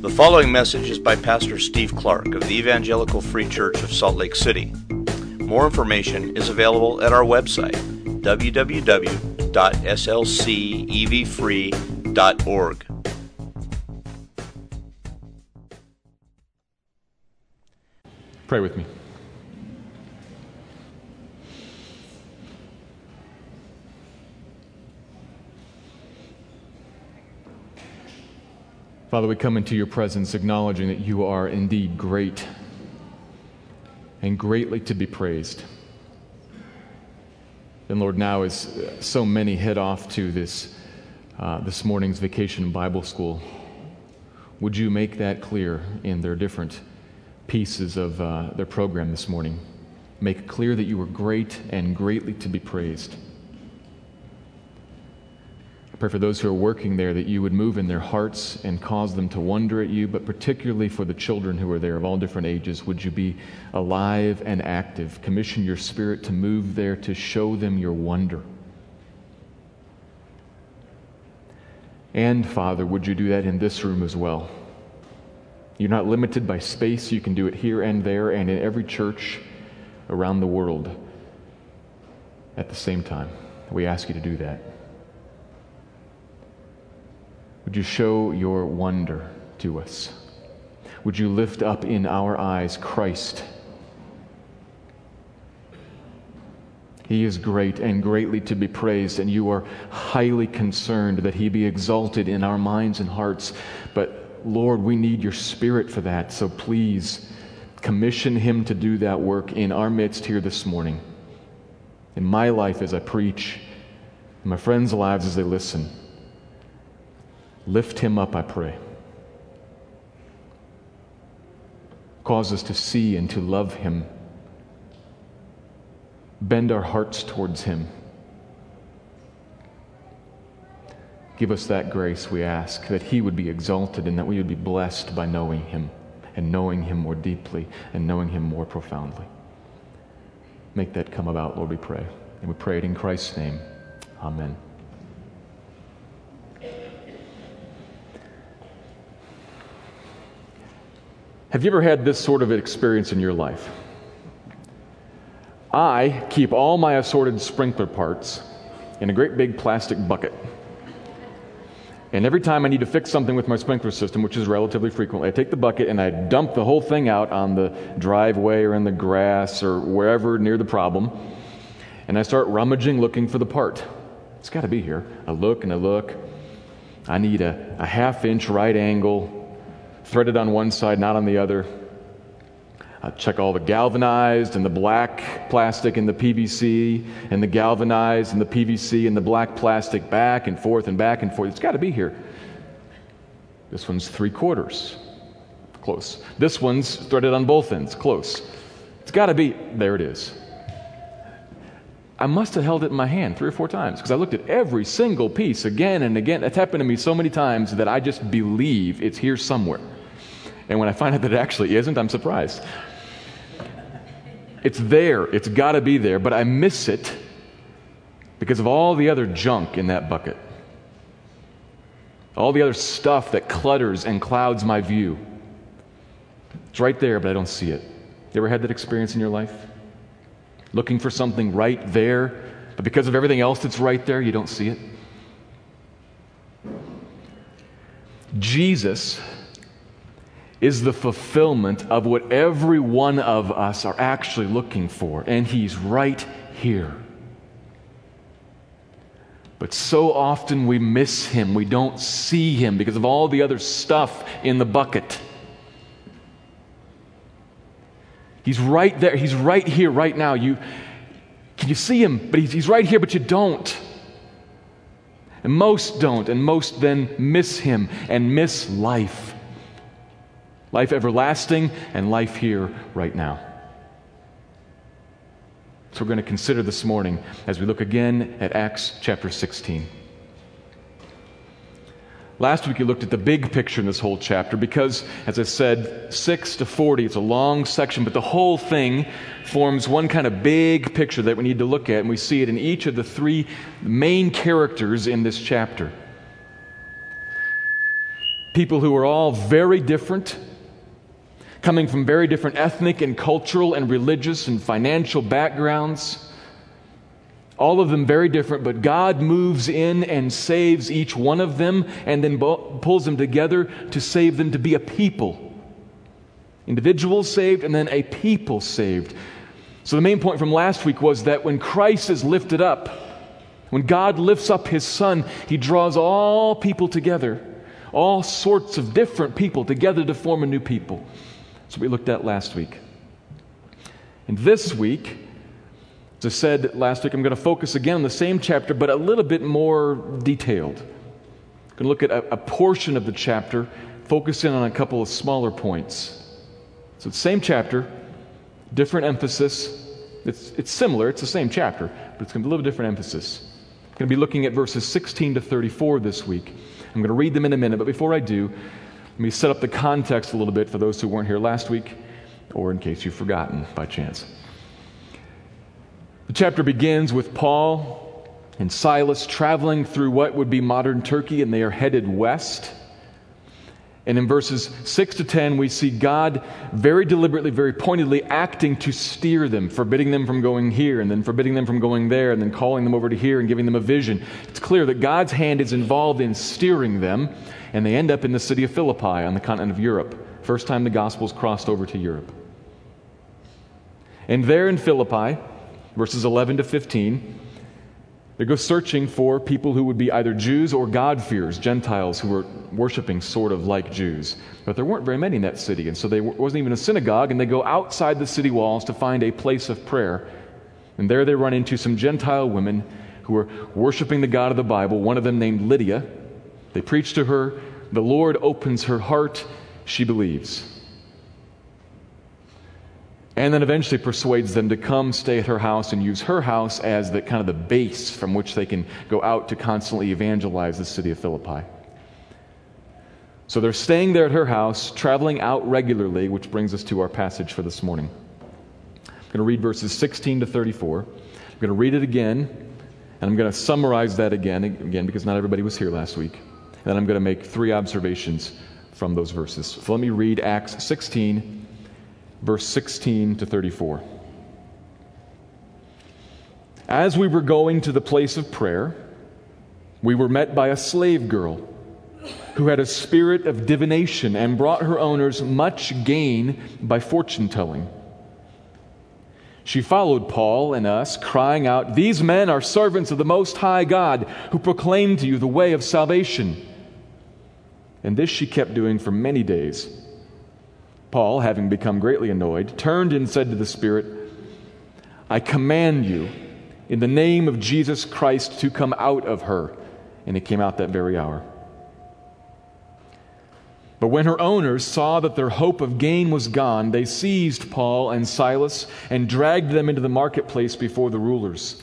The following message is by Pastor Steve Clark of the Evangelical Free Church of Salt Lake City. More information is available at our website, www.slcevfree.org. Pray with me. Father, we come into your presence acknowledging that you are indeed great and greatly to be praised. And Lord, now as so many head off to this, uh, this morning's vacation Bible school, would you make that clear in their different pieces of uh, their program this morning? Make clear that you are great and greatly to be praised pray for those who are working there that you would move in their hearts and cause them to wonder at you, but particularly for the children who are there of all different ages, would you be alive and active? Commission your spirit to move there to show them your wonder. And, Father, would you do that in this room as well? You're not limited by space. You can do it here and there and in every church around the world at the same time. We ask you to do that. Would you show your wonder to us? Would you lift up in our eyes Christ? He is great and greatly to be praised, and you are highly concerned that he be exalted in our minds and hearts. But Lord, we need your spirit for that, so please commission him to do that work in our midst here this morning. In my life as I preach, in my friends' lives as they listen. Lift him up, I pray. Cause us to see and to love him. Bend our hearts towards him. Give us that grace, we ask, that he would be exalted and that we would be blessed by knowing him and knowing him more deeply and knowing him more profoundly. Make that come about, Lord, we pray. And we pray it in Christ's name. Amen. Have you ever had this sort of experience in your life? I keep all my assorted sprinkler parts in a great big plastic bucket. And every time I need to fix something with my sprinkler system, which is relatively frequently, I take the bucket and I dump the whole thing out on the driveway or in the grass or wherever near the problem. And I start rummaging looking for the part. It's got to be here. I look and I look. I need a, a half inch right angle threaded on one side, not on the other. Uh, check all the galvanized and the black plastic and the PVC, and the galvanized and the PVC and the black plastic back and forth and back and forth. It's got to be here. This one's three quarters. Close. This one's threaded on both ends. Close. It's got to be. There it is. I must have held it in my hand three or four times because I looked at every single piece again and again. It's happened to me so many times that I just believe it's here somewhere. And when I find out that it actually isn't, I'm surprised. It's there, it's got to be there, but I miss it because of all the other junk in that bucket. All the other stuff that clutters and clouds my view. It's right there, but I don't see it. You ever had that experience in your life? Looking for something right there, but because of everything else that's right there, you don't see it? Jesus is the fulfillment of what every one of us are actually looking for, and He's right here. But so often we miss Him, we don't see Him because of all the other stuff in the bucket. He's right there, He's right here, right now. You, can you see Him? But he's, he's right here, but you don't. And most don't, and most then miss Him and miss life life everlasting and life here right now. So we're going to consider this morning as we look again at Acts chapter 16. Last week you looked at the big picture in this whole chapter because, as I said, 6 to 40, it's a long section, but the whole thing forms one kind of big picture that we need to look at, and we see it in each of the three main characters in this chapter. People who are all very different, coming from very different ethnic and cultural and religious and financial backgrounds. All of them very different, but God moves in and saves each one of them and then pulls them together to save them to be a people. Individuals saved and then a people saved. So, the main point from last week was that when Christ is lifted up, when God lifts up his Son, he draws all people together, all sorts of different people together to form a new people. That's what we looked at last week. And this week, as I said last week, I'm going to focus again on the same chapter, but a little bit more detailed. I'm going to look at a, a portion of the chapter, focus in on a couple of smaller points. So, the same chapter, different emphasis. It's, it's similar, it's the same chapter, but it's going to be a little different emphasis. I'm going to be looking at verses 16 to 34 this week. I'm going to read them in a minute, but before I do, let me set up the context a little bit for those who weren't here last week, or in case you've forgotten by chance. The chapter begins with Paul and Silas traveling through what would be modern Turkey, and they are headed west. And in verses 6 to 10, we see God very deliberately, very pointedly acting to steer them, forbidding them from going here, and then forbidding them from going there, and then calling them over to here and giving them a vision. It's clear that God's hand is involved in steering them, and they end up in the city of Philippi on the continent of Europe. First time the gospel's crossed over to Europe. And there in Philippi, verses 11 to 15, they go searching for people who would be either Jews or God-fearers, Gentiles who were worshiping sort of like Jews. But there weren't very many in that city, and so there wasn't even a synagogue, and they go outside the city walls to find a place of prayer. And there they run into some Gentile women who are worshiping the God of the Bible, one of them named Lydia. They preach to her. The Lord opens her heart. She believes and then eventually persuades them to come stay at her house and use her house as the kind of the base from which they can go out to constantly evangelize the city of Philippi. So they're staying there at her house, traveling out regularly, which brings us to our passage for this morning. I'm going to read verses 16 to 34. I'm going to read it again, and I'm going to summarize that again, again because not everybody was here last week. And then I'm going to make three observations from those verses. So let me read Acts 16 verse 16 to 34. As we were going to the place of prayer, we were met by a slave girl who had a spirit of divination and brought her owners much gain by fortune telling. She followed Paul and us, crying out, These men are servants of the Most High God, who proclaim to you the way of salvation. And this she kept doing for many days. Paul, having become greatly annoyed, turned and said to the Spirit, I command you, in the name of Jesus Christ, to come out of her. And it came out that very hour. But when her owners saw that their hope of gain was gone, they seized Paul and Silas and dragged them into the marketplace before the rulers.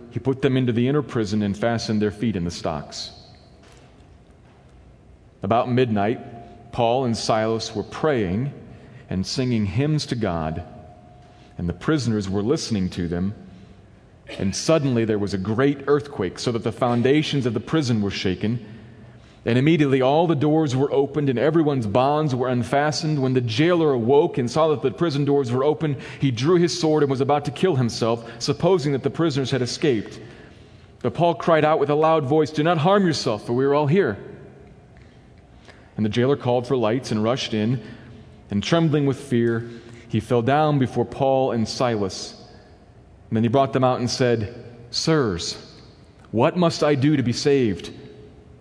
he put them into the inner prison and fastened their feet in the stocks. About midnight, Paul and Silas were praying and singing hymns to God, and the prisoners were listening to them. And suddenly there was a great earthquake, so that the foundations of the prison were shaken. And immediately all the doors were opened and everyone's bonds were unfastened. When the jailer awoke and saw that the prison doors were open, he drew his sword and was about to kill himself, supposing that the prisoners had escaped. But Paul cried out with a loud voice, Do not harm yourself, for we are all here. And the jailer called for lights and rushed in, and trembling with fear, he fell down before Paul and Silas. And then he brought them out and said, Sirs, what must I do to be saved?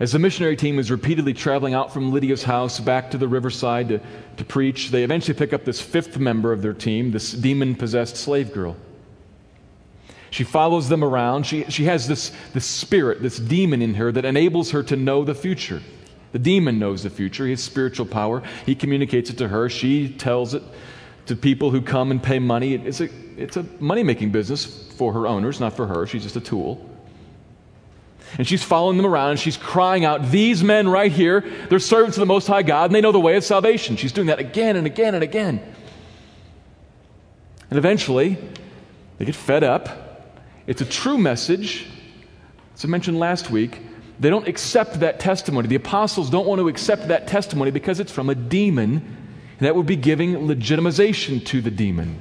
As the missionary team is repeatedly traveling out from Lydia's house back to the riverside to, to preach, they eventually pick up this fifth member of their team, this demon possessed slave girl. She follows them around. She, she has this, this spirit, this demon in her that enables her to know the future. The demon knows the future. Has spiritual power. He communicates it to her. She tells it to people who come and pay money. It's a, it's a money making business for her owners, not for her. She's just a tool. And she's following them around and she's crying out, These men right here, they're servants of the Most High God and they know the way of salvation. She's doing that again and again and again. And eventually, they get fed up it's a true message. As I mentioned last week, they don't accept that testimony. The apostles don't want to accept that testimony because it's from a demon, and that would be giving legitimization to the demon.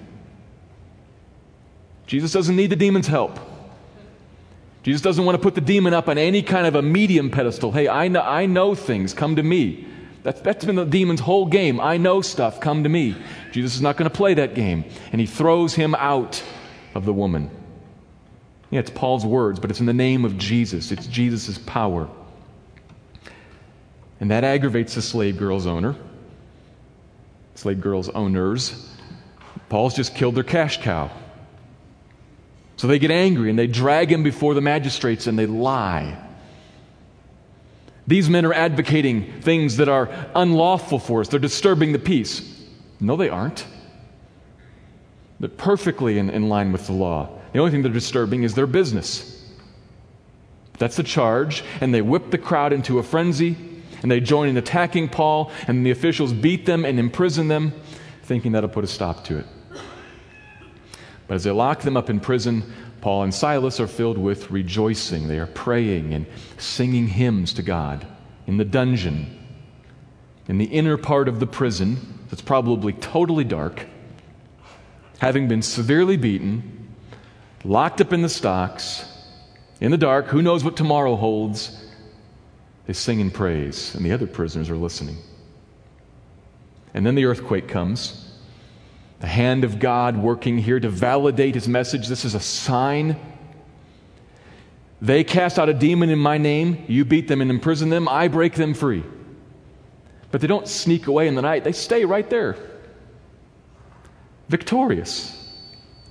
Jesus doesn't need the demon's help. Jesus doesn't want to put the demon up on any kind of a medium pedestal. Hey, I know, I know things, come to me. That's, that's been the demon's whole game. I know stuff, come to me. Jesus is not going to play that game. And he throws him out of the woman. Yeah, it's Paul's words, but it's in the name of Jesus. It's Jesus' power. And that aggravates the slave girl's owner, slave girl's owners. Paul's just killed their cash cow. So they get angry and they drag him before the magistrates and they lie. These men are advocating things that are unlawful for us. They're disturbing the peace. No, they aren't. They're perfectly in, in line with the law. The only thing they're disturbing is their business. That's the charge. And they whip the crowd into a frenzy, and they join in attacking Paul, and the officials beat them and imprison them, thinking that'll put a stop to it. But as they lock them up in prison, Paul and Silas are filled with rejoicing. They are praying and singing hymns to God in the dungeon. In the inner part of the prison, that's probably totally dark, having been severely beaten, locked up in the stocks, in the dark, who knows what tomorrow holds. They sing in praise, and the other prisoners are listening. And then the earthquake comes. The hand of God working here to validate his message. This is a sign. They cast out a demon in my name. You beat them and imprison them. I break them free. But they don't sneak away in the night, they stay right there, victorious.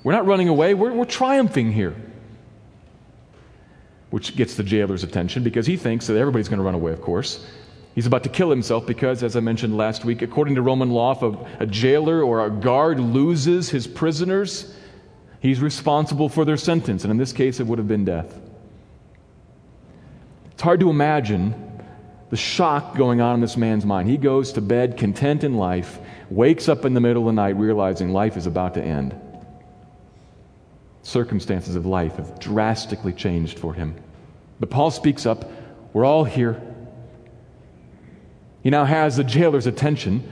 We're not running away, we're, we're triumphing here. Which gets the jailer's attention because he thinks that everybody's going to run away, of course. He's about to kill himself because, as I mentioned last week, according to Roman law, if a, a jailer or a guard loses his prisoners, he's responsible for their sentence. And in this case, it would have been death. It's hard to imagine the shock going on in this man's mind. He goes to bed content in life, wakes up in the middle of the night realizing life is about to end circumstances of life have drastically changed for him. But Paul speaks up. We're all here. He now has the jailer's attention.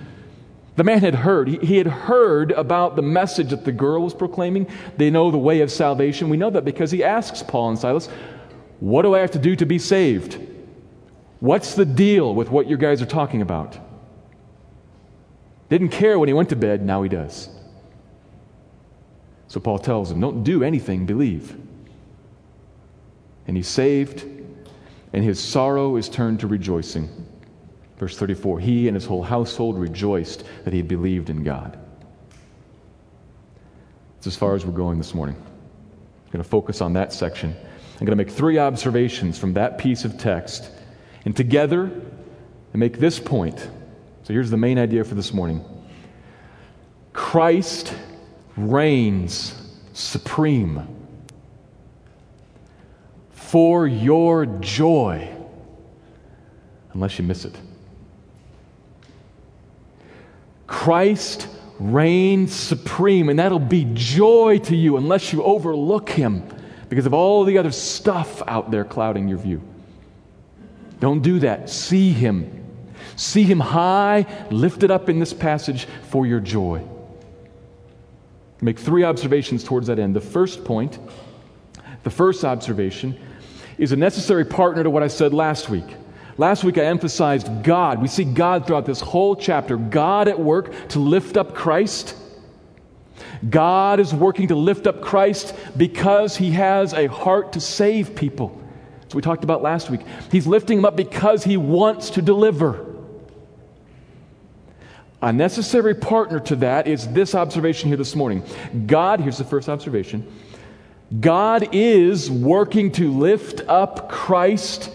The man had heard. He, he, had heard about the message that the girl was proclaiming. They know the way of salvation. We know that because he asks Paul and Silas, What do I have to do to be saved? What's the deal with what you guys are talking about? Didn't care when he went to bed, now he does. So Paul tells him, Don't do anything, believe. And he's saved, and his sorrow is turned to rejoicing. Verse 34 He and his whole household rejoiced that he believed in God. It's as far as we're going this morning. I'm going to focus on that section. I'm going to make three observations from that piece of text. And together, and make this point. So here's the main idea for this morning Christ reigns supreme. For your joy, unless you miss it. Christ reigns supreme, and that'll be joy to you unless you overlook him because of all the other stuff out there clouding your view. Don't do that. See him. See him high, lifted up in this passage for your joy make three observations towards that end. The first point, the first observation, is a necessary partner to what I said last week. Last week I emphasized God. We see God throughout this whole chapter. God at work to lift up Christ. God is working to lift up Christ because he has a heart to save people. As we talked about last week. He's lifting him up because he wants to deliver. A necessary partner to that is this observation here this morning. God, here's the first observation God is working to lift up Christ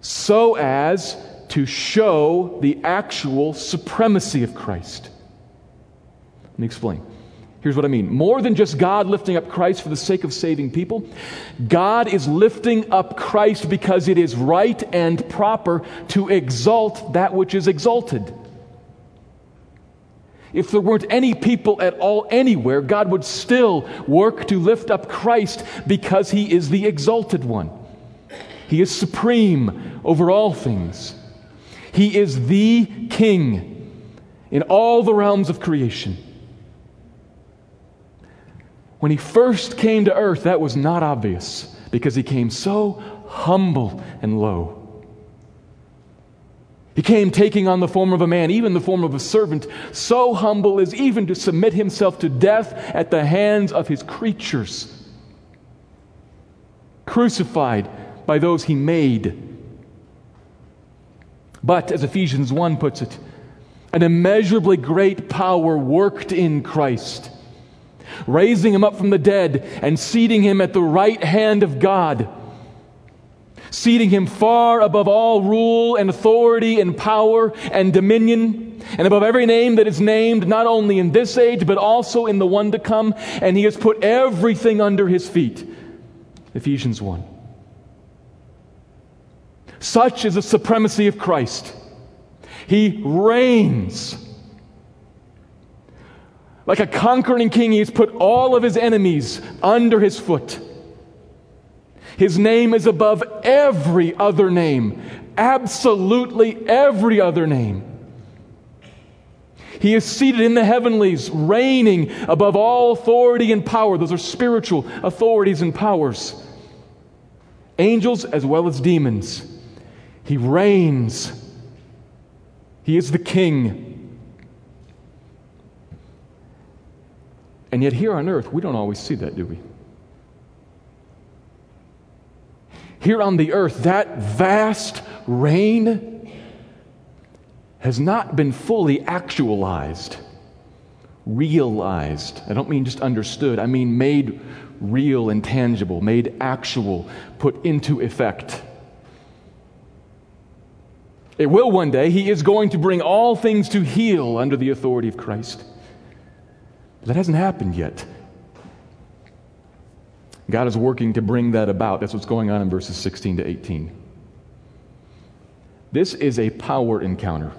so as to show the actual supremacy of Christ. Let me explain. Here's what I mean. More than just God lifting up Christ for the sake of saving people, God is lifting up Christ because it is right and proper to exalt that which is exalted. If there weren't any people at all anywhere, God would still work to lift up Christ because he is the exalted one. He is supreme over all things. He is the king in all the realms of creation. When he first came to earth, that was not obvious because he came so humble and low. He came taking on the form of a man, even the form of a servant, so humble as even to submit himself to death at the hands of his creatures. Crucified by those he made. But, as Ephesians 1 puts it, an immeasurably great power worked in Christ, raising him up from the dead and seating him at the right hand of God, seating him far above all rule and authority and power and dominion, and above every name that is named, not only in this age, but also in the one to come. And he has put everything under his feet. Ephesians 1. Such is the supremacy of Christ. He reigns. Like a conquering king, he has put all of his enemies under his foot. His name is above every other name, absolutely every other name. He is seated in the heavenlies, reigning above all authority and power. Those are spiritual authorities and powers, angels as well as demons. He reigns. He is the king. And yet, here on earth, we don't always see that, do we? Here on the earth, that vast reign has not been fully actualized, realized. I don't mean just understood, I mean made real and tangible, made actual, put into effect. It will one day. He is going to bring all things to heel under the authority of Christ. That hasn't happened yet. God is working to bring that about. That's what's going on in verses 16 to 18. This is a power encounter,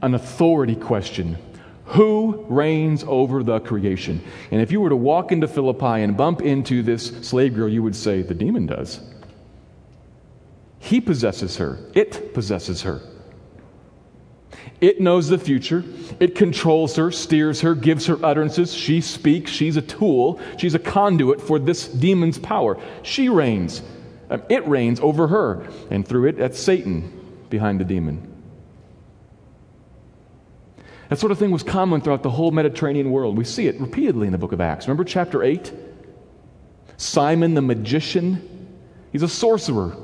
an authority question. Who reigns over the creation? And if you were to walk into Philippi and bump into this slave girl, you would say, The demon does. He possesses her, it possesses her. It knows the future. It controls her, steers her, gives her utterances. She speaks. She's a tool. She's a conduit for this demon's power. She reigns. Um, it reigns over her. And through it, that's Satan behind the demon. That sort of thing was common throughout the whole Mediterranean world. We see it repeatedly in the book of Acts. Remember chapter 8? Simon the magician. He's a sorcerer.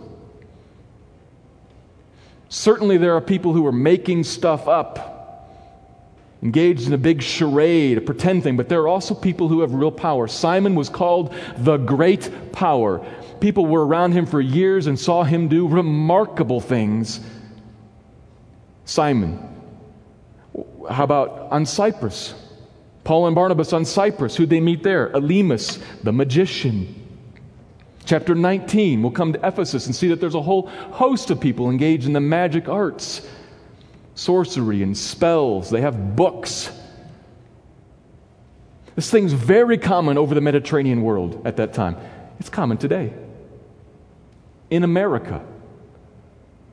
Certainly, there are people who are making stuff up, engaged in a big charade, a pretend thing, but there are also people who have real power. Simon was called the great power. People were around him for years and saw him do remarkable things. Simon. How about on Cyprus? Paul and Barnabas on Cyprus. Who'd they meet there? Elymas, the magician. Chapter 19, we'll come to Ephesus and see that there's a whole host of people engaged in the magic arts, sorcery, and spells. They have books. This thing's very common over the Mediterranean world at that time. It's common today. In America,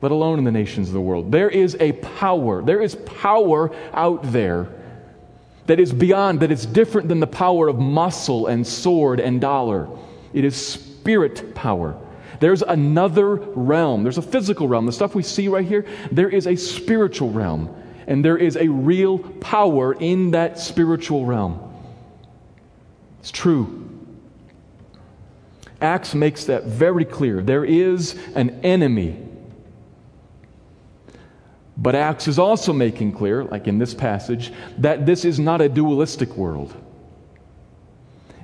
let alone in the nations of the world. There is a power, there is power out there that is beyond, that is different than the power of muscle and sword and dollar. It is spirit power. There's another realm. There's a physical realm. The stuff we see right here, there is a spiritual realm. And there is a real power in that spiritual realm. It's true. Acts makes that very clear. There is an enemy. But Acts is also making clear, like in this passage, that this is not a dualistic world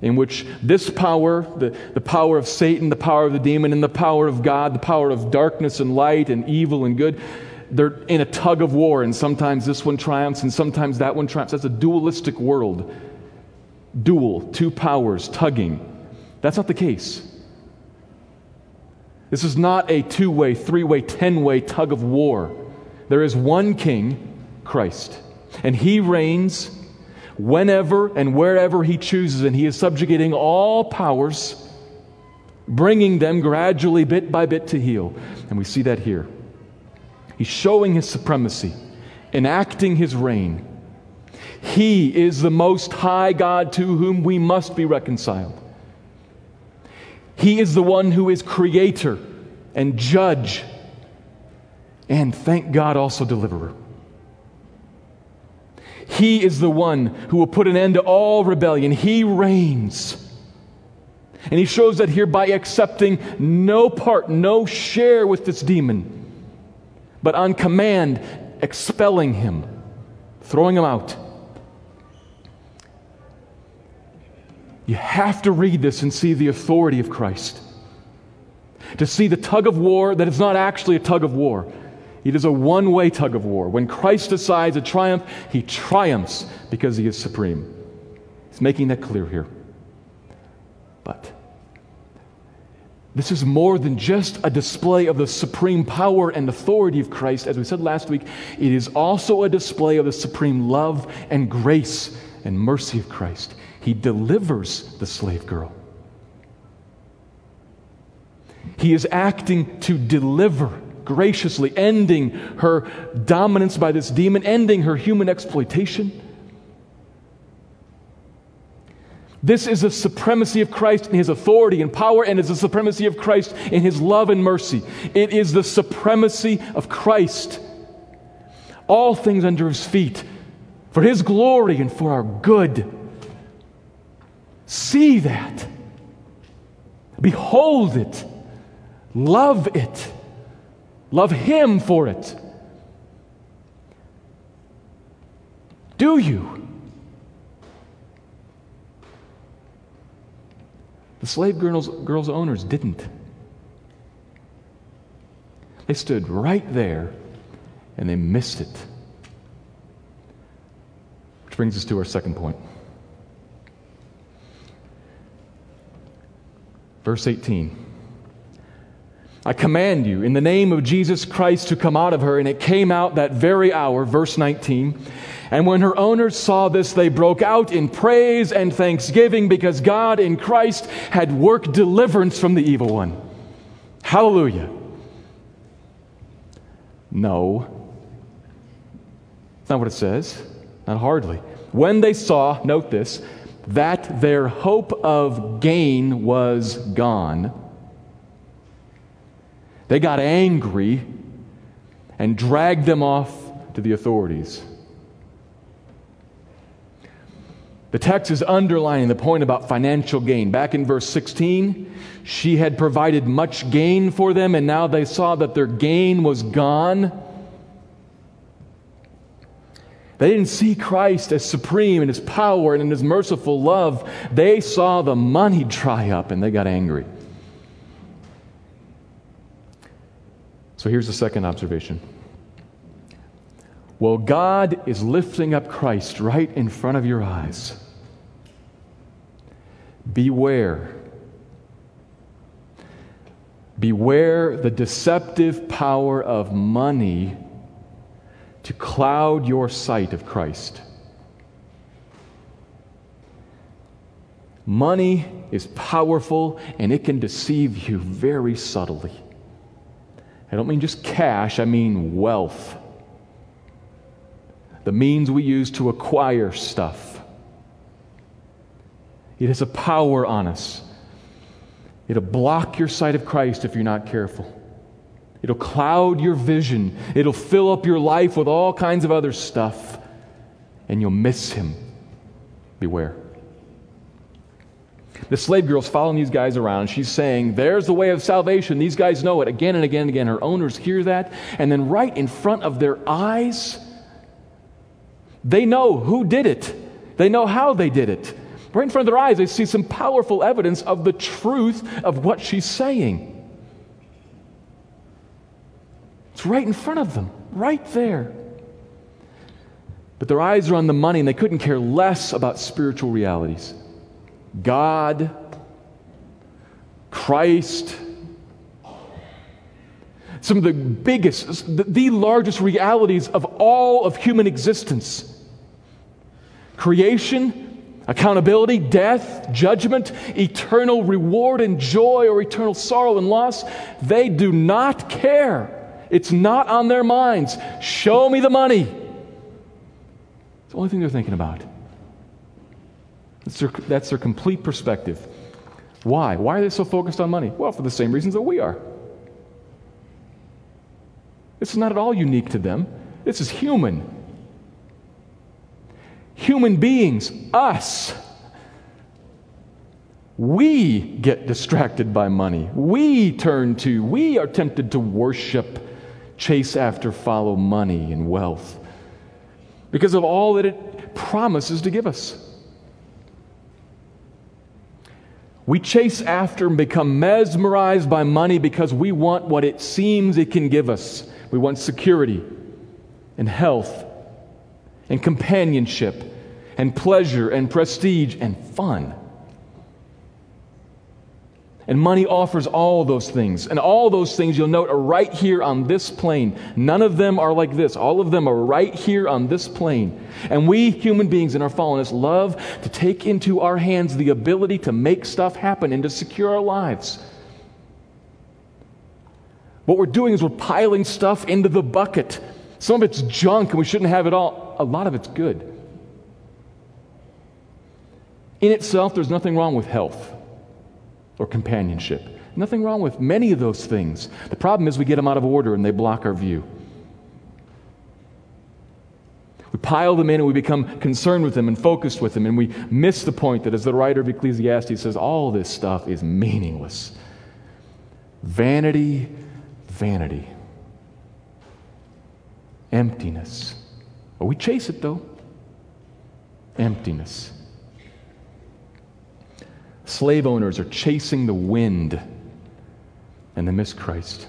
in which this power, the, the power of Satan, the power of the demon, and the power of God, the power of darkness and light and evil and good, they're in a tug of war, and sometimes this one triumphs and sometimes that one triumphs. That's a dualistic world. Dual, two powers tugging. That's not the case. This is not a two way, three way, ten way tug of war. There is one king, Christ, and he reigns whenever and wherever he chooses, and he is subjugating all powers, bringing them gradually, bit by bit, to heel. And we see that here. He's showing his supremacy, enacting his reign. He is the most high God to whom we must be reconciled. He is the one who is creator and judge, and thank God, also deliverer. He is the one who will put an end to all rebellion. He reigns. And he shows that here by accepting no part, no share with this demon, but on command, expelling him, throwing him out. You have to read this and see the authority of Christ. To see the tug of war that is not actually a tug of war. It is a one way tug of war. When Christ decides to triumph, he triumphs because he is supreme. He's making that clear here. But this is more than just a display of the supreme power and authority of Christ. As we said last week, it is also a display of the supreme love and grace and mercy of Christ. He delivers the slave girl. He is acting to deliver graciously, ending her dominance by this demon, ending her human exploitation. This is the supremacy of Christ in his authority and power, and is the supremacy of Christ in his love and mercy. It is the supremacy of Christ. All things under his feet, for his glory and for our good. See that. Behold it. Love it. Love Him for it. Do you? The slave girl's, girl's owners didn't. They stood right there and they missed it. Which brings us to our second point. Verse 18. I command you in the name of Jesus Christ to come out of her. And it came out that very hour, verse 19. And when her owners saw this, they broke out in praise and thanksgiving because God in Christ had worked deliverance from the evil one. Hallelujah. No. That's not what it says. Not hardly. When they saw, note this, that their hope of gain was gone they got angry and dragged them off to the authorities. The text is underlining the point about financial gain. Back in verse 16, she had provided much gain for them, and now they saw that their gain was gone. They didn't see Christ as supreme in his power and in his merciful love. They saw the money dry up and they got angry. So here's the second observation. Well, God is lifting up Christ right in front of your eyes. Beware. Beware the deceptive power of money to cloud your sight of Christ. Money is powerful and it can deceive you very subtly. I don't mean just cash, I mean wealth. The means we use to acquire stuff. It has a power on us. It'll block your sight of Christ if you're not careful. It'll cloud your vision. It'll fill up your life with all kinds of other stuff, and you'll miss Him. Beware. The slave girl's following these guys around. She's saying, There's the way of salvation. These guys know it again and again and again. Her owners hear that. And then, right in front of their eyes, they know who did it, they know how they did it. Right in front of their eyes, they see some powerful evidence of the truth of what she's saying. It's right in front of them, right there. But their eyes are on the money and they couldn't care less about spiritual realities. God, Christ, some of the biggest, the largest realities of all of human existence creation, accountability, death, judgment, eternal reward and joy, or eternal sorrow and loss. They do not care. It's not on their minds. Show me the money. It's the only thing they're thinking about. That's their, that's their complete perspective. Why? Why are they so focused on money? Well, for the same reasons that we are. This is not at all unique to them. This is human. Human beings, us. We get distracted by money. We turn to, we are tempted to worship, chase after, follow money and wealth because of all that it promises to give us. We chase after and become mesmerized by money because we want what it seems it can give us. We want security and health and companionship and pleasure and prestige and fun. And money offers all those things. And all those things you'll note are right here on this plane. None of them are like this. All of them are right here on this plane. And we human beings in our fallenness love to take into our hands the ability to make stuff happen and to secure our lives. What we're doing is we're piling stuff into the bucket. Some of it's junk and we shouldn't have it all. A lot of it's good. In itself, there's nothing wrong with health or companionship. Nothing wrong with many of those things. The problem is we get them out of order and they block our view. We pile them in and we become concerned with them and focused with them, and we miss the point that, as the writer of Ecclesiastes says, all this stuff is meaningless. Vanity, vanity. Emptiness. Well, we chase it though. Emptiness. Slave owners are chasing the wind and they miss Christ.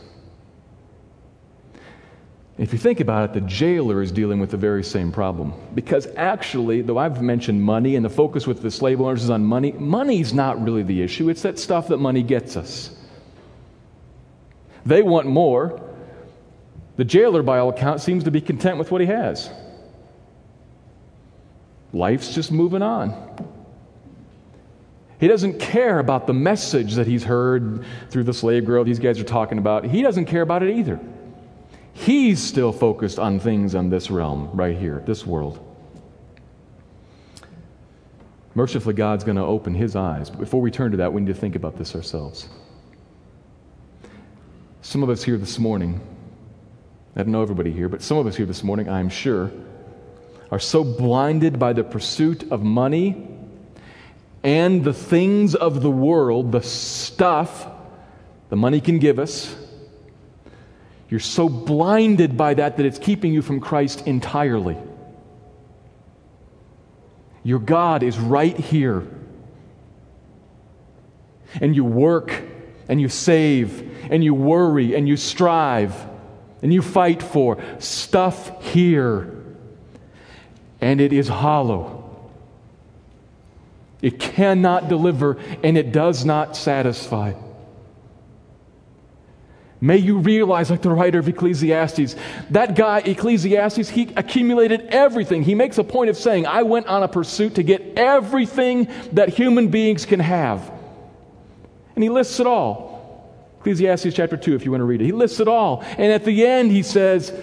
If you think about it, the jailer is dealing with the very same problem. Because actually, though I've mentioned money and the focus with the slave owners is on money, money's not really the issue. It's that stuff that money gets us. They want more. The jailer, by all accounts, seems to be content with what he has. Life's just moving on. He doesn't care about the message that he's heard through the slave girl these guys are talking about. He doesn't care about it either. He's still focused on things on this realm, right here, this world. Mercifully, God's going to open his eyes. But before we turn to that, we need to think about this ourselves. Some of us here this morning, I don't know everybody here, but some of us here this morning, I'm sure, are so blinded by the pursuit of money and the things of the world, the stuff the money can give us, you're so blinded by that that it's keeping you from Christ entirely. Your God is right here. And you work and you save and you worry and you strive and you fight for stuff here. And it is hollow. It cannot deliver and it does not satisfy. May you realize, like the writer of Ecclesiastes, that guy, Ecclesiastes, he accumulated everything. He makes a point of saying, I went on a pursuit to get everything that human beings can have. And he lists it all. Ecclesiastes chapter 2, if you want to read it. He lists it all. And at the end, he says,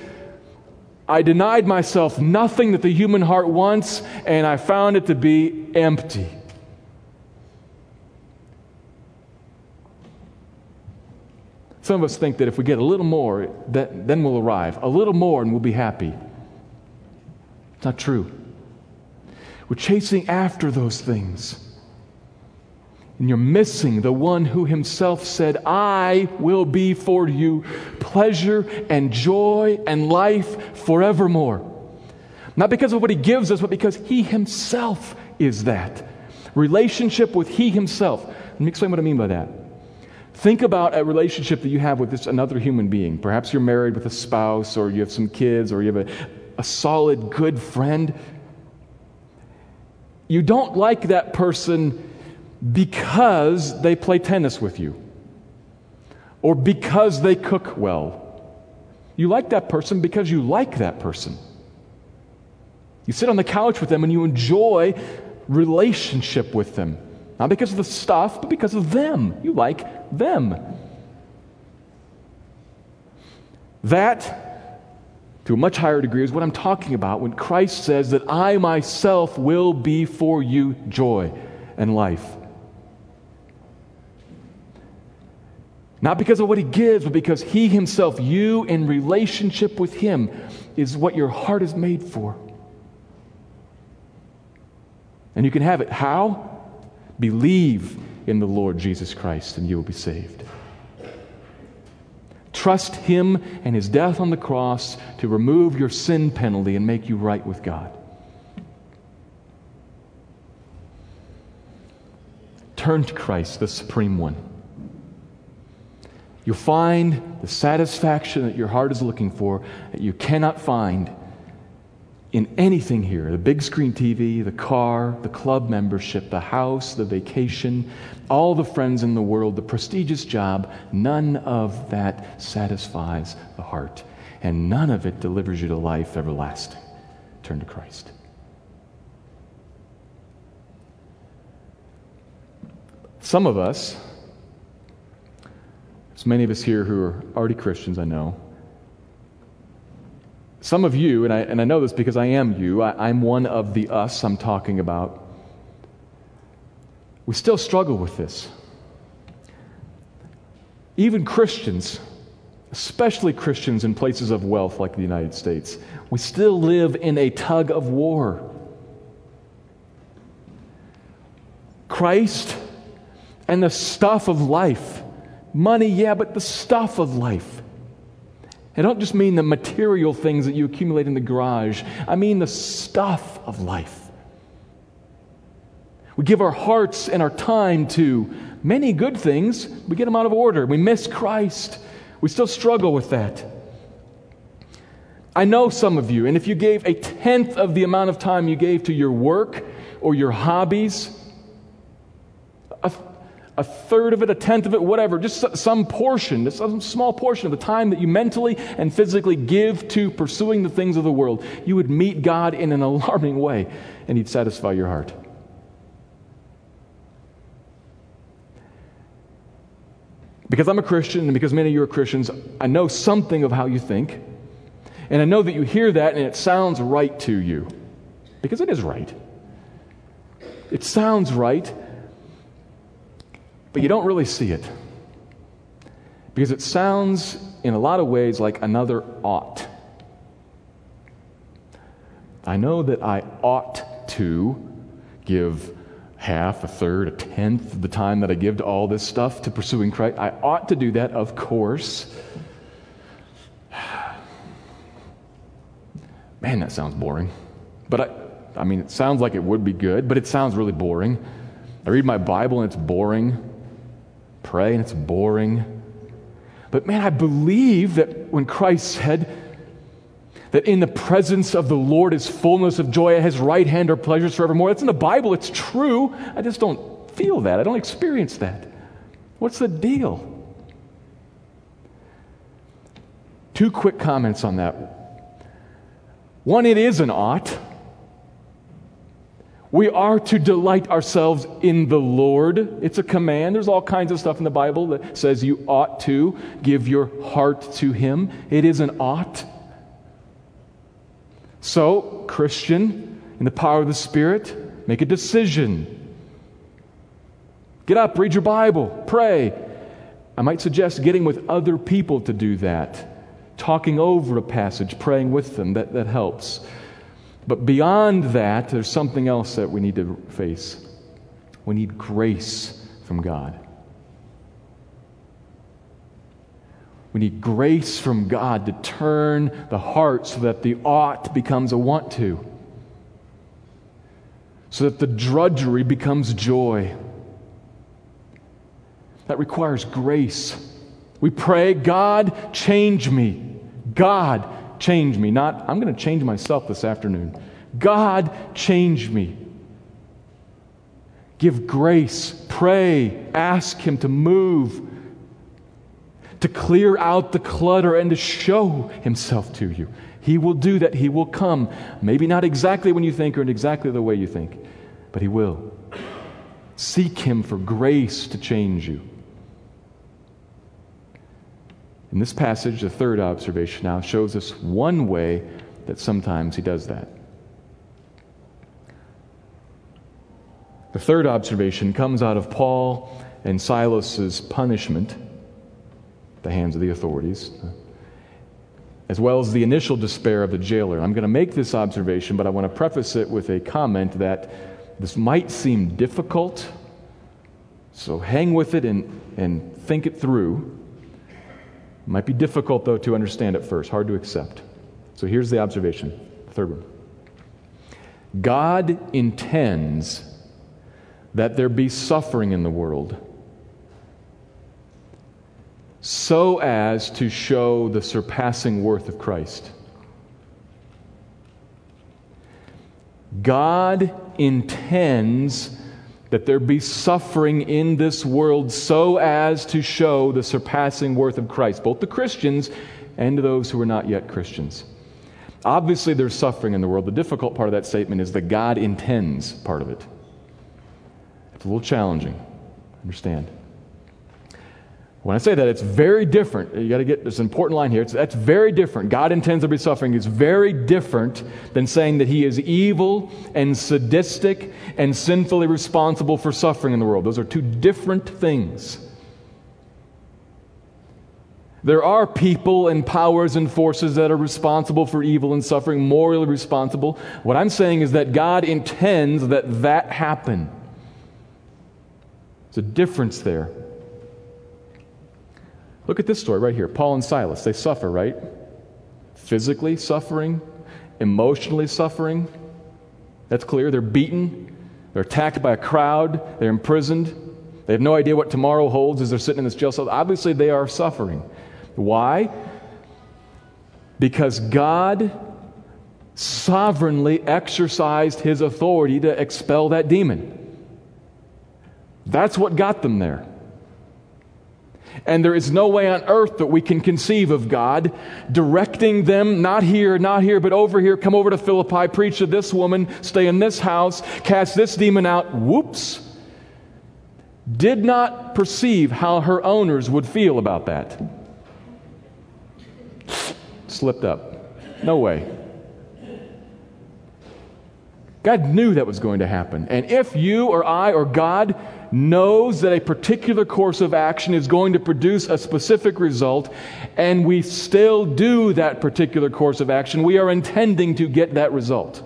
I denied myself nothing that the human heart wants, and I found it to be empty. Some of us think that if we get a little more, that, then we'll arrive. A little more and we'll be happy. It's not true. We're chasing after those things. And you're missing the one who himself said, I will be for you pleasure and joy and life forevermore. Not because of what he gives us, but because he himself is that. Relationship with he himself. Let me explain what I mean by that. Think about a relationship that you have with this another human being. Perhaps you're married with a spouse, or you have some kids, or you have a, a solid, good friend. You don't like that person because they play tennis with you or because they cook well. You like that person because you like that person. You sit on the couch with them and you enjoy relationship with them. Not because of the stuff, but because of them. You like them. That, to a much higher degree, is what I'm talking about when Christ says that I myself will be for you joy and life. Not because of what he gives, but because he himself, you in relationship with him, is what your heart is made for. And you can have it. How? Believe in the Lord Jesus Christ, and you will be saved. Trust him and his death on the cross to remove your sin penalty and make you right with God. Turn to Christ, the Supreme One. You'll find the satisfaction that your heart is looking for that you cannot find in anything here the big screen TV, the car, the club membership, the house, the vacation, all the friends in the world, the prestigious job. None of that satisfies the heart, and none of it delivers you to life everlasting. Turn to Christ. Some of us, there's many of us here who are already Christians, I know. Some of you, and I, and I know this because I am you, I, I'm one of the us I'm talking about. We still struggle with this. Even Christians, especially Christians in places of wealth like the United States, we still live in a tug of war. Christ and the stuff of life Money, yeah, but the stuff of life. I don't just mean the material things that you accumulate in the garage, I mean the stuff of life. We give our hearts and our time to many good things, we get them out of order. We miss Christ. We still struggle with that. I know some of you, and if you gave a tenth of the amount of time you gave to your work or your hobbies, a third of it, a tenth of it, whatever, just some portion, just some small portion of the time that you mentally and physically give to pursuing the things of the world, you would meet God in an alarming way and He'd satisfy your heart. Because I'm a Christian and because many of you are Christians, I know something of how you think. And I know that you hear that and it sounds right to you. Because it is right. It sounds right but you don't really see it. Because it sounds, in a lot of ways, like another ought. I know that I ought to give half, a third, a tenth of the time that I give to all this stuff to pursuing Christ. I ought to do that, of course. Man, that sounds boring. But I, I mean, it sounds like it would be good, but it sounds really boring. I read my Bible and it's boring pray and it's boring. But man, I believe that when Christ said that in the presence of the Lord is fullness of joy, at his right hand are pleasures forevermore, that's in the Bible, it's true. I just don't feel that, I don't experience that. What's the deal? Two quick comments on that. One, it is an ought. We are to delight ourselves in the Lord. It's a command. There's all kinds of stuff in the Bible that says you ought to give your heart to Him. It is an ought. So, Christian, in the power of the Spirit, make a decision. Get up, read your Bible, pray, I might suggest getting with other people to do that, talking over a passage, praying with them. That, that helps. But beyond that, there's something else that we need to face. We need grace from God. We need grace from God to turn the heart so that the ought becomes a want to, so that the drudgery becomes joy. That requires grace. We pray, God, change me. God, change me. Not, I'm going to change myself this afternoon. God, change me. Give grace. Pray. Ask Him to move to clear out the clutter and to show himself to you. He will do that. He will come. Maybe not exactly when you think or in exactly the way you think, but he will. Seek him for grace to change you. In this passage, the third observation now shows us one way that sometimes he does that. The third observation comes out of Paul and Silas's punishment at the hands of the authorities, as well as the initial despair of the jailer. I'm going to make this observation, but I want to preface it with a comment that this might seem difficult, so hang with it and, and think it through. Might be difficult, though, to understand at first, hard to accept. So here's the observation, third one. God intends that there be suffering in the world so as to show the surpassing worth of Christ. God intends that there be suffering in this world so as to show the surpassing worth of Christ, both the Christians and to those who are not yet Christians. Obviously, there's suffering in the world. The difficult part of that statement is the God intends part of it. It's a little challenging. Understand? When I say that, it's very different. You got to get this important line here. It's, that's very different. God intends be suffering. It's very different than saying that He is evil and sadistic and sinfully responsible for suffering in the world. Those are two different things. There are people and powers and forces that are responsible for evil and suffering, morally responsible. What I'm saying is that God intends that that happen. There's a difference there. Look at this story right here Paul and Silas. They suffer, right? Physically suffering, emotionally suffering. That's clear. They're beaten, they're attacked by a crowd, they're imprisoned. They have no idea what tomorrow holds as they're sitting in this jail cell. Obviously, they are suffering. Why? Because God sovereignly exercised his authority to expel that demon. That's what got them there. And there is no way on earth that we can conceive of God directing them, not here, not here, but over here. Come over to Philippi, preach to this woman, stay in this house, cast this demon out. Whoops. Did not perceive how her owners would feel about that. Slipped up. No way. God knew that was going to happen. And if you or I or God knows that a particular course of action is going to produce a specific result, and we still do that particular course of action, we are intending to get that result.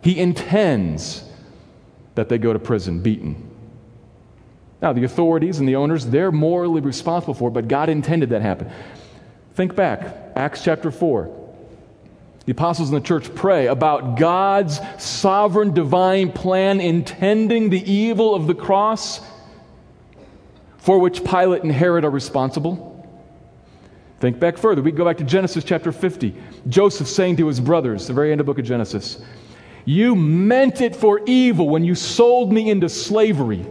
He intends that they go to prison beaten. Now, the authorities and the owners, they're morally responsible for it, but God intended that happen. Think back, Acts chapter 4. The apostles in the church pray about God's sovereign divine plan intending the evil of the cross for which Pilate and Herod are responsible. Think back further. We go back to Genesis chapter 50. Joseph saying to his brothers, the very end of the book of Genesis, You meant it for evil when you sold me into slavery.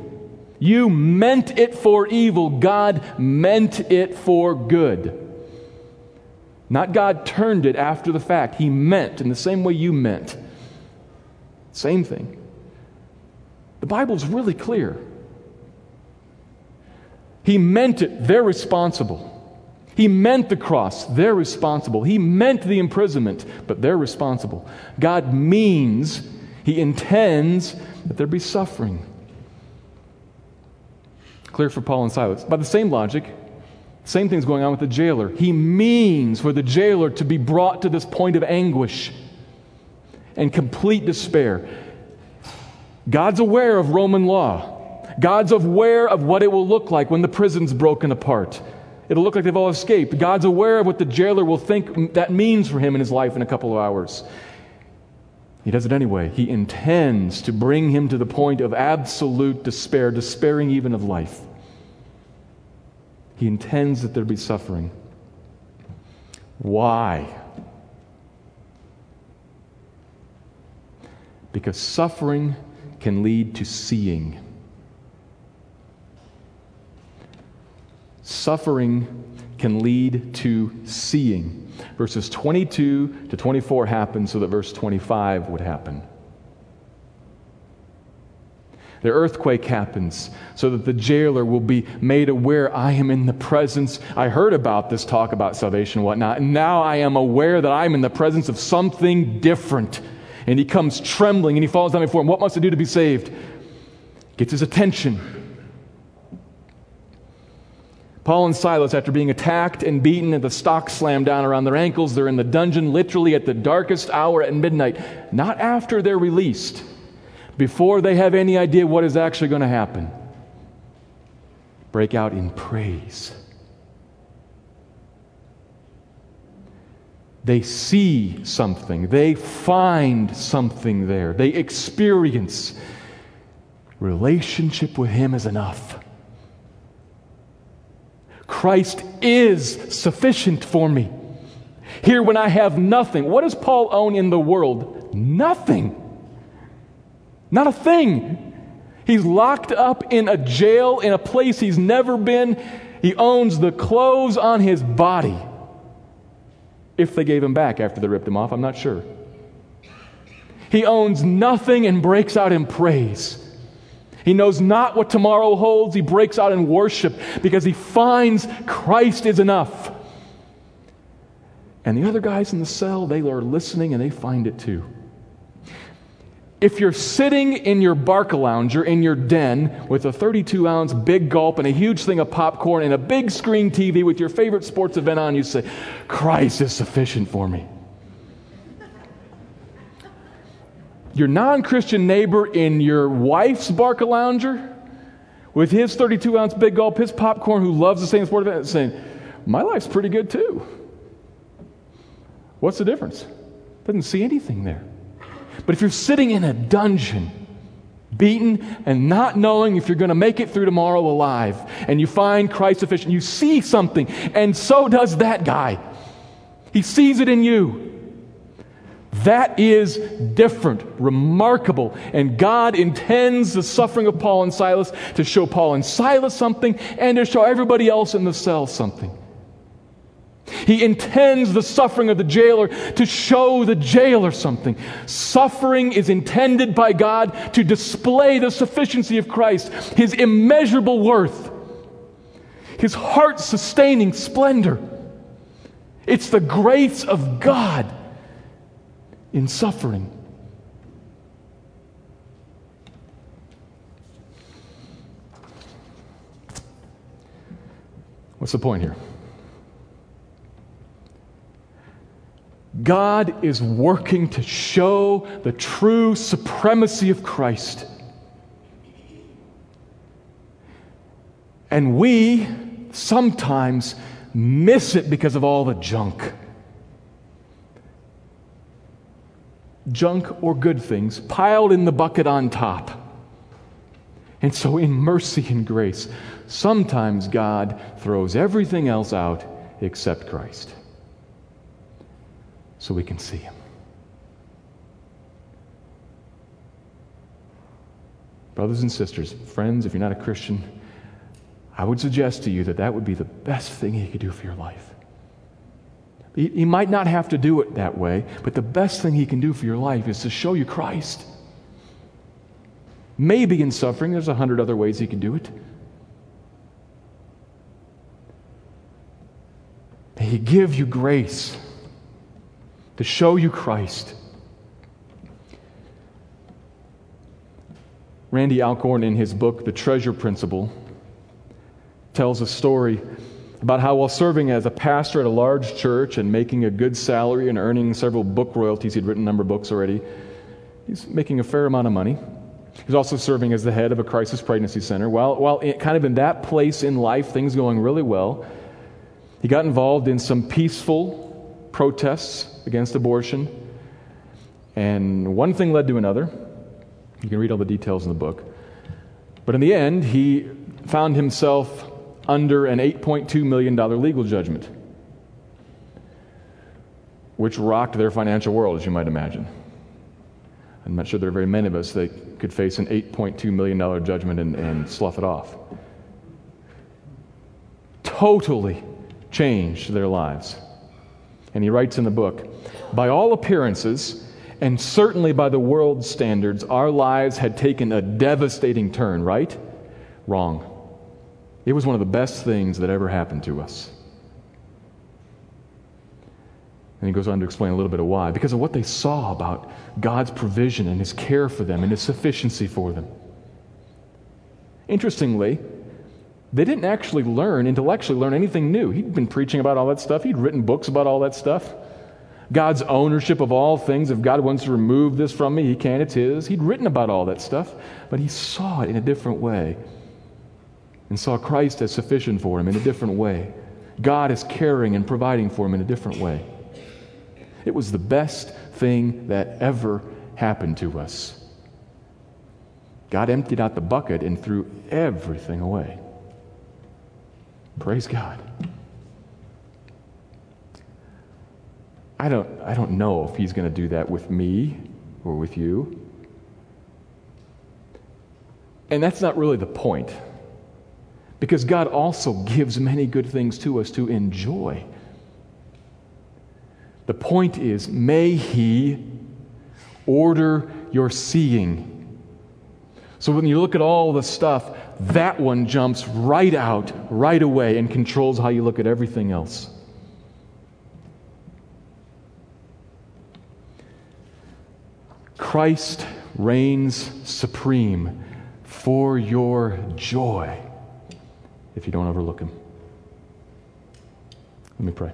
You meant it for evil. God meant it for good. Not God turned it after the fact. He meant in the same way you meant. Same thing. The Bible's really clear. He meant it, they're responsible. He meant the cross, they're responsible. He meant the imprisonment, but they're responsible. God means, He intends that there be suffering. Clear for Paul and Silas. By the same logic, same thing's going on with the jailer. He means for the jailer to be brought to this point of anguish and complete despair. God's aware of Roman law. God's aware of what it will look like when the prison's broken apart. It'll look like they've all escaped. God's aware of what the jailer will think that means for him in his life in a couple of hours. He does it anyway. He intends to bring him to the point of absolute despair, despairing even of life. He intends that there be suffering. Why? Because suffering can lead to seeing. Suffering can lead to seeing. Verses 22 to 24 happen so that verse 25 would happen. The earthquake happens so that the jailer will be made aware I am in the presence. I heard about this talk about salvation and whatnot, and now I am aware that I'm in the presence of something different. And he comes trembling and he falls down before him. What must I do to be saved? Gets his attention. Paul and Silas, after being attacked and beaten and the stocks slammed down around their ankles, they're in the dungeon literally at the darkest hour at midnight, not after they're released before they have any idea what is actually going to happen, break out in praise. They see something, they find something there, they experience. Relationship with Him is enough. Christ is sufficient for me. Here, when I have nothing, what does Paul own in the world? Nothing. Not a thing. He's locked up in a jail in a place he's never been. He owns the clothes on his body. If they gave him back after they ripped him off, I'm not sure. He owns nothing and breaks out in praise. He knows not what tomorrow holds. He breaks out in worship because he finds Christ is enough. And the other guys in the cell, they are listening and they find it too. If you're sitting in your Barcalounger in your den with a 32 ounce big gulp and a huge thing of popcorn and a big screen TV with your favorite sports event on, you say, Christ is sufficient for me. Your non Christian neighbor in your wife's Barcalounger with his 32 ounce big gulp, his popcorn, who loves the same sport event, saying, My life's pretty good too. What's the difference? Doesn't see anything there. But if you're sitting in a dungeon, beaten and not knowing if you're going to make it through tomorrow alive, and you find Christ sufficient, you see something, and so does that guy. He sees it in you. That is different, remarkable. And God intends the suffering of Paul and Silas to show Paul and Silas something and to show everybody else in the cell something. He intends the suffering of the jailer to show the jailer something. Suffering is intended by God to display the sufficiency of Christ, his immeasurable worth, his heart sustaining splendor. It's the grace of God in suffering. What's the point here? God is working to show the true supremacy of Christ. And we sometimes miss it because of all the junk. Junk or good things piled in the bucket on top. And so, in mercy and grace, sometimes God throws everything else out except Christ so we can see Him. Brothers and sisters, friends, if you're not a Christian, I would suggest to you that that would be the best thing He could do for your life. He, might not have to do it that way, but the best thing He can do for your life is to show you Christ. Maybe in suffering, there's a hundred other ways He can do it. May He give you grace to show you Christ. Randy Alcorn, in his book, The Treasure Principle, tells a story about how, while serving as a pastor at a large church and making a good salary and earning several book royalties, he'd written a number of books already, he's making a fair amount of money. He's also serving as the head of a crisis pregnancy center. While, while in, kind of in that place in life, things going really well, he got involved in some peaceful protests against abortion. And one thing led to another. You can read all the details in the book. But in the end, he found himself under an $8.2 million legal judgment, which rocked their financial world, as you might imagine. I'm not sure there are very many of us that could face an $8.2 million judgment and, and slough it off. Totally changed their lives. And he writes in the book By all appearances, and certainly by the world's standards, our lives had taken a devastating turn, right? Wrong. It was one of the best things that ever happened to us. And he goes on to explain a little bit of why. Because of what they saw about God's provision and his care for them and his sufficiency for them. Interestingly, they didn't actually learn, intellectually learn anything new. He'd been preaching about all that stuff, he'd written books about all that stuff. God's ownership of all things. If God wants to remove this from me, He can, it's His. He'd written about all that stuff, but he saw it in a different way and saw Christ as sufficient for him in a different way. God is caring and providing for him in a different way. It was the best thing that ever happened to us. God emptied out the bucket and threw everything away. Praise God. I don't, I don't know if he's going to do that with me or with you. And that's not really the point. Because God also gives many good things to us to enjoy. The point is, may He order your seeing. So when you look at all the stuff, that one jumps right out, right away, and controls how you look at everything else. Christ reigns supreme for your joy if you don't overlook him. Let me pray.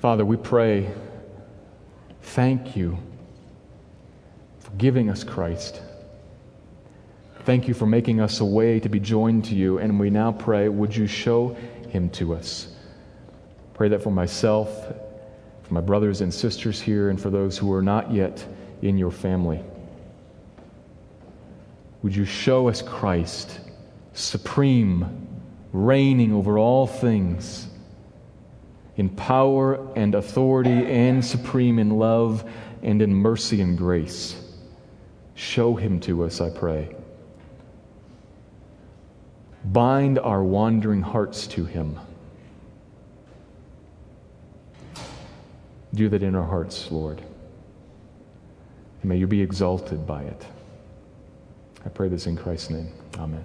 Father, we pray, thank you for giving us Christ. Thank you for making us a way to be joined to you. And we now pray, would you show him to us? Pray that for myself for my brothers and sisters here, and for those who are not yet in your family. Would you show us Christ, supreme, reigning over all things, in power and authority, and supreme in love and in mercy and grace? Show him to us, I pray. Bind our wandering hearts to him. Do that in our hearts, Lord. may you be exalted by it. I pray this in Christ's name. Amen.